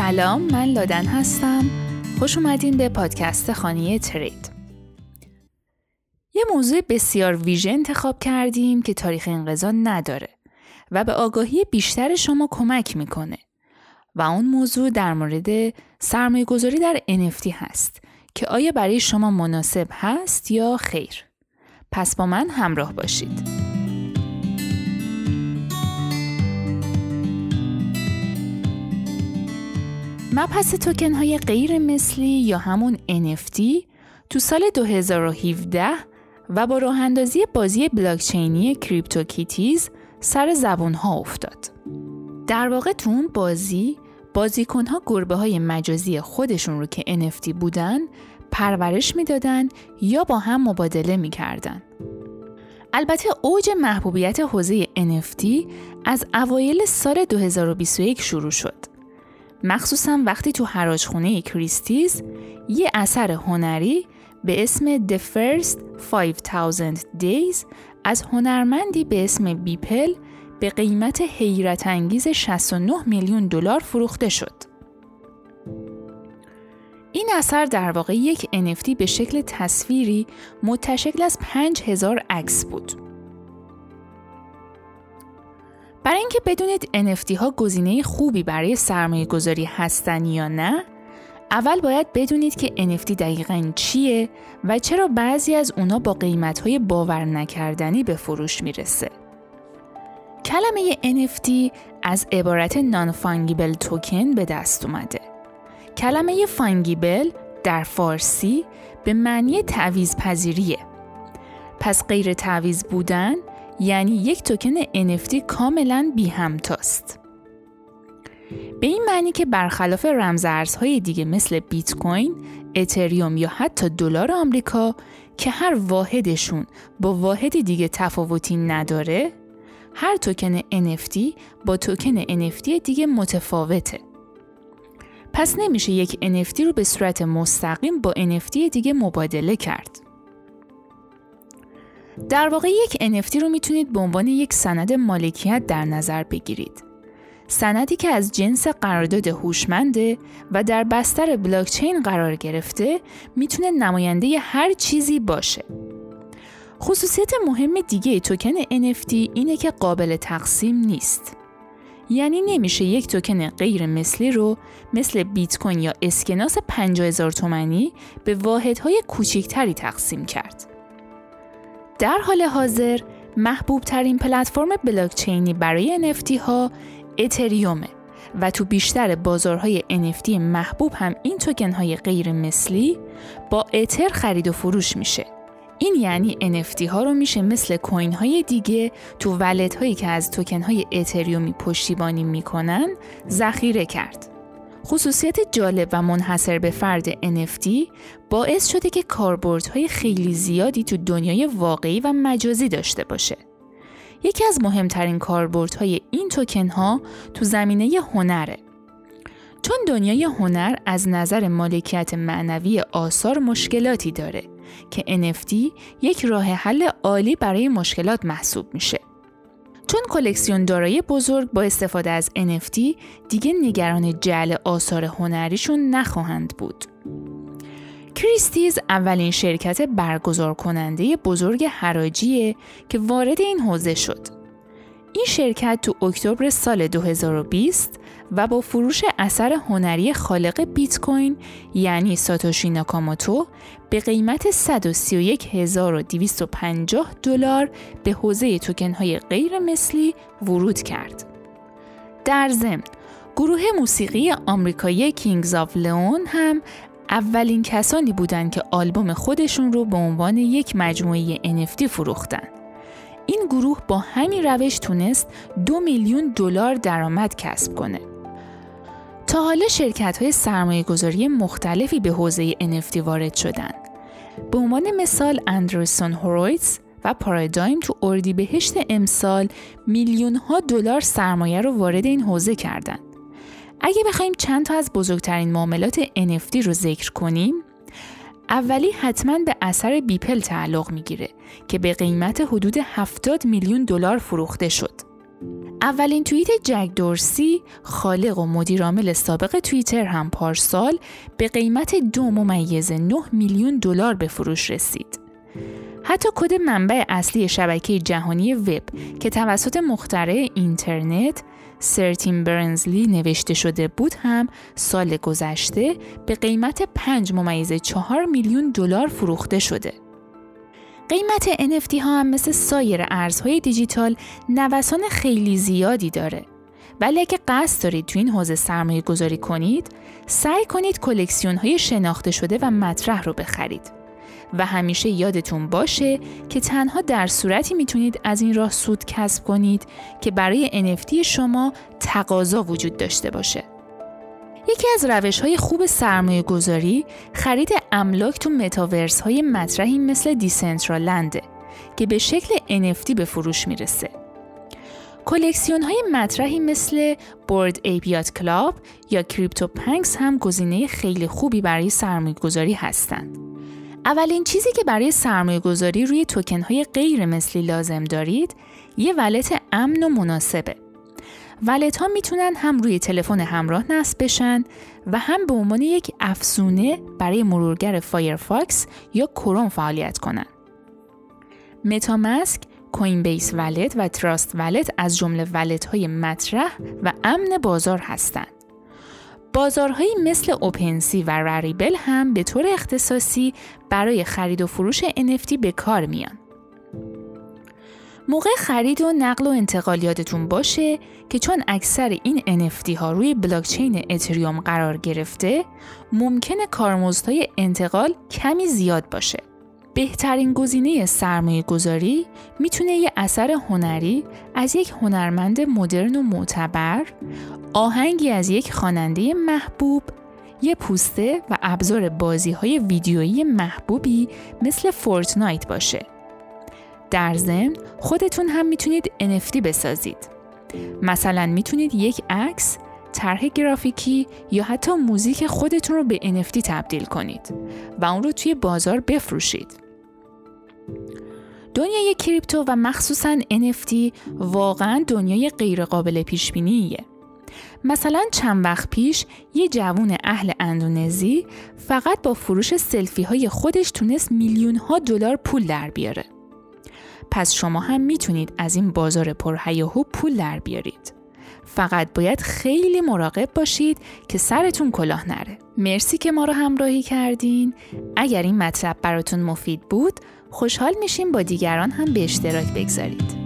سلام من لادن هستم. خوش اومدین به پادکست خانیه ترید. یه موضوع بسیار ویژه انتخاب کردیم که تاریخ انقضا نداره و به آگاهی بیشتر شما کمک می‌کنه و اون موضوع در مورد سرمایه گذاری در NFT هست که آیا برای شما مناسب هست یا خیر؟ پس با من همراه باشید. مبحث توکن های غیر مثلی یا همون NFT تو سال 2017 و با راه اندازی بازی بلاکچینی کریپتو کیتیز سر زبون ها افتاد. در واقع تو اون بازی بازیکن ها گربه های مجازی خودشون رو که NFT بودن پرورش می‌دادن یا با هم مبادله می‌کردن. البته اوج محبوبیت حوزه NFT از اوایل سال 2021 شروع شد. مخصوصا وقتی تو حراجخونه کریستیز یه اثر هنری به اسم The First 5000 Days از هنرمندی به اسم بیپل به قیمت حیرت انگیز 69 میلیون دلار فروخته شد. این اثر در واقع یک NFT به شکل تصویری متشکل از 5000 عکس بود. برای اینکه بدونید NFT ها گزینه خوبی برای سرمایه گذاری هستن یا نه اول باید بدونید که NFT دقیقا چیه و چرا بعضی از اونا با قیمت های باور نکردنی به فروش می‌رسه. کلمه NFT از عبارت نان فانگیبل توکن به دست اومده. کلمه فانگیبل در فارسی به معنی تعویز پذیریه. پس غیر تعویز بودن یعنی یک توکن NFT کاملا بی همتاست. به این معنی که برخلاف رمزارزهای دیگه مثل بیت کوین، اتریوم یا حتی دلار آمریکا که هر واحدشون با واحد دیگه تفاوتی نداره، هر توکن NFT با توکن NFT دیگه متفاوته. پس نمیشه یک NFT رو به صورت مستقیم با NFT دیگه مبادله کرد. در واقع یک NFT رو می‌تونید به عنوان یک سند مالکیت در نظر بگیرید. سندی که از جنس قرارداد هوشمنده و در بستر بلاکچین قرار گرفته می‌تونه نماینده هر چیزی باشه. خصوصیت مهم دیگه توکن NFT اینه که قابل تقسیم نیست. یعنی نمیشه یک توکن غیر مثلی رو مثل بیت کوین یا اسکناس 50000 تومانی به واحدهای کوچکتری تقسیم کرد. در حال حاضر محبوب ترین پلتفرم بلاکچینی برای NFT ها اتریومه و تو بیشتر بازارهای NFT محبوب هم این توکن های غیر مثلی با اتر خرید و فروش میشه. این یعنی NFT ها رو میشه مثل کوین های دیگه تو ولت هایی که از توکن های اتریومی پشتیبانی می‌کنن ذخیره کرد. خصوصیت جالب و منحصر به فرد NFT باعث شده که کاربردهای خیلی زیادی تو دنیای واقعی و مجازی داشته باشه. یکی از مهمترین کاربردهای این توکن ها تو زمینه هنره. چون دنیای هنر از نظر مالکیت معنوی آثار مشکلاتی داره که NFT یک راه حل عالی برای مشکلات محسوب میشه. چون کلکسیون دارای بزرگ با استفاده از NFT دیگه نگران جعل آثار هنریشون نخواهند بود. کریستیز اولین شرکت برگزار کننده بزرگ حراجیه که وارد این حوزه شد. این شرکت تو اکتبر سال 2020 و با فروش اثر هنری خالق بیت کوین یعنی ساتوشی ناکاموتو به قیمت 131250 دلار به حوزه توکن های غیر مثلی ورود کرد. در ضمن گروه موسیقی آمریکایی کینگز آف لئون هم اولین کسانی بودند که آلبوم خودشون رو به عنوان یک مجموعه NFT فروختن. این گروه با همین روش تونست دو میلیون دلار درآمد کسب کنه. تا حالا شرکت های سرمایه گذاری مختلفی به حوزه NFT وارد شدن. به عنوان مثال اندرسون هورویتس و پارادایم تو اردیبهشت امسال میلیون ها دلار سرمایه رو وارد این حوزه کردند. اگه بخوایم چند تا از بزرگترین معاملات NFT رو ذکر کنیم اولی حتما به اثر بیپل تعلق می‌گیره که به قیمت حدود 70 میلیون دلار فروخته شد. اولین توییت جک دورسی خالق و مدیرعامل سابق توییتر هم پارسال به قیمت دو ممیز 9 میلیون دلار به فروش رسید. حتی کد منبع اصلی شبکه جهانی وب که توسط مخترع اینترنت سرتین برنزلی نوشته شده بود هم سال گذشته به قیمت 5 ممیز 4 میلیون دلار فروخته شده. قیمت NFT ها هم مثل سایر ارزهای دیجیتال نوسان خیلی زیادی داره. ولی اگه قصد دارید تو این حوزه سرمایه گذاری کنید، سعی کنید کلکسیون های شناخته شده و مطرح رو بخرید. و همیشه یادتون باشه که تنها در صورتی می‌تونید از این راه سود کسب کنید که برای NFT شما تقاضا وجود داشته باشه. یکی از روش های خوب سرمایه گذاری خرید املاک تو متاورس های مطرحی مثل دیسنترالنده که به شکل NFT به فروش می‌رسه. کلکسیون های مطرحی مثل Bored Ape Yacht Club یا CryptoPunks هم گزینه خیلی خوبی برای سرمایه گذاری هستند. اولین چیزی که برای سرمایه گذاری روی توکن های غیر مثلی لازم دارید یه wallet امن و مناسبه. wallet ها می‌تونن هم روی تلفن همراه نصب بشن و هم به عنوان یک افزونه برای مرورگر فایرفاکس یا کروم فعالیت کنن. متامسک، کوین بیس ولت و تراست ولت از جمله ولت های مطرح و امن بازار هستند. بازارهایی مثل اوپنسی و راریبل هم به طور اختصاصی برای خرید و فروش NFT به کار میان. موقع خرید و نقل و انتقال یادتون باشه که چون اکثر این NFT ها روی بلاکچین اتریوم قرار گرفته ممکنه کارمزدهای انتقال کمی زیاد باشه. بهترین گزینه سرمایه گذاری می‌تونه یه اثر هنری از یک هنرمند مدرن و معتبر، آهنگی از یک خواننده محبوب، یه پوسته و ابزار بازی های ویدیویی محبوبی مثل فورتنایت باشه. در ضمن خودتون هم می‌تونید NFT بسازید. مثلا می‌تونید یک عکس، طرح گرافیکی یا حتی موزیک خودتون رو به NFT تبدیل کنید و اون رو توی بازار بفروشید. دنیای کریپتو و مخصوصا NFT واقعا دنیای غیرقابل پیش بینیه. مثلا چند وقت پیش یه جوون اهل اندونزی فقط با فروش سلفی های خودش تونست میلیون ها دلار پول در بیاره. پس شما هم می‌تونید از این بازار پرهیاهو پول در بیارید. فقط باید خیلی مراقب باشید که سرتون کلاه نره. مرسی که ما رو همراهی کردین. اگر این مطلب براتون مفید بود، خوشحال میشیم با دیگران هم به اشتراک بگذارید.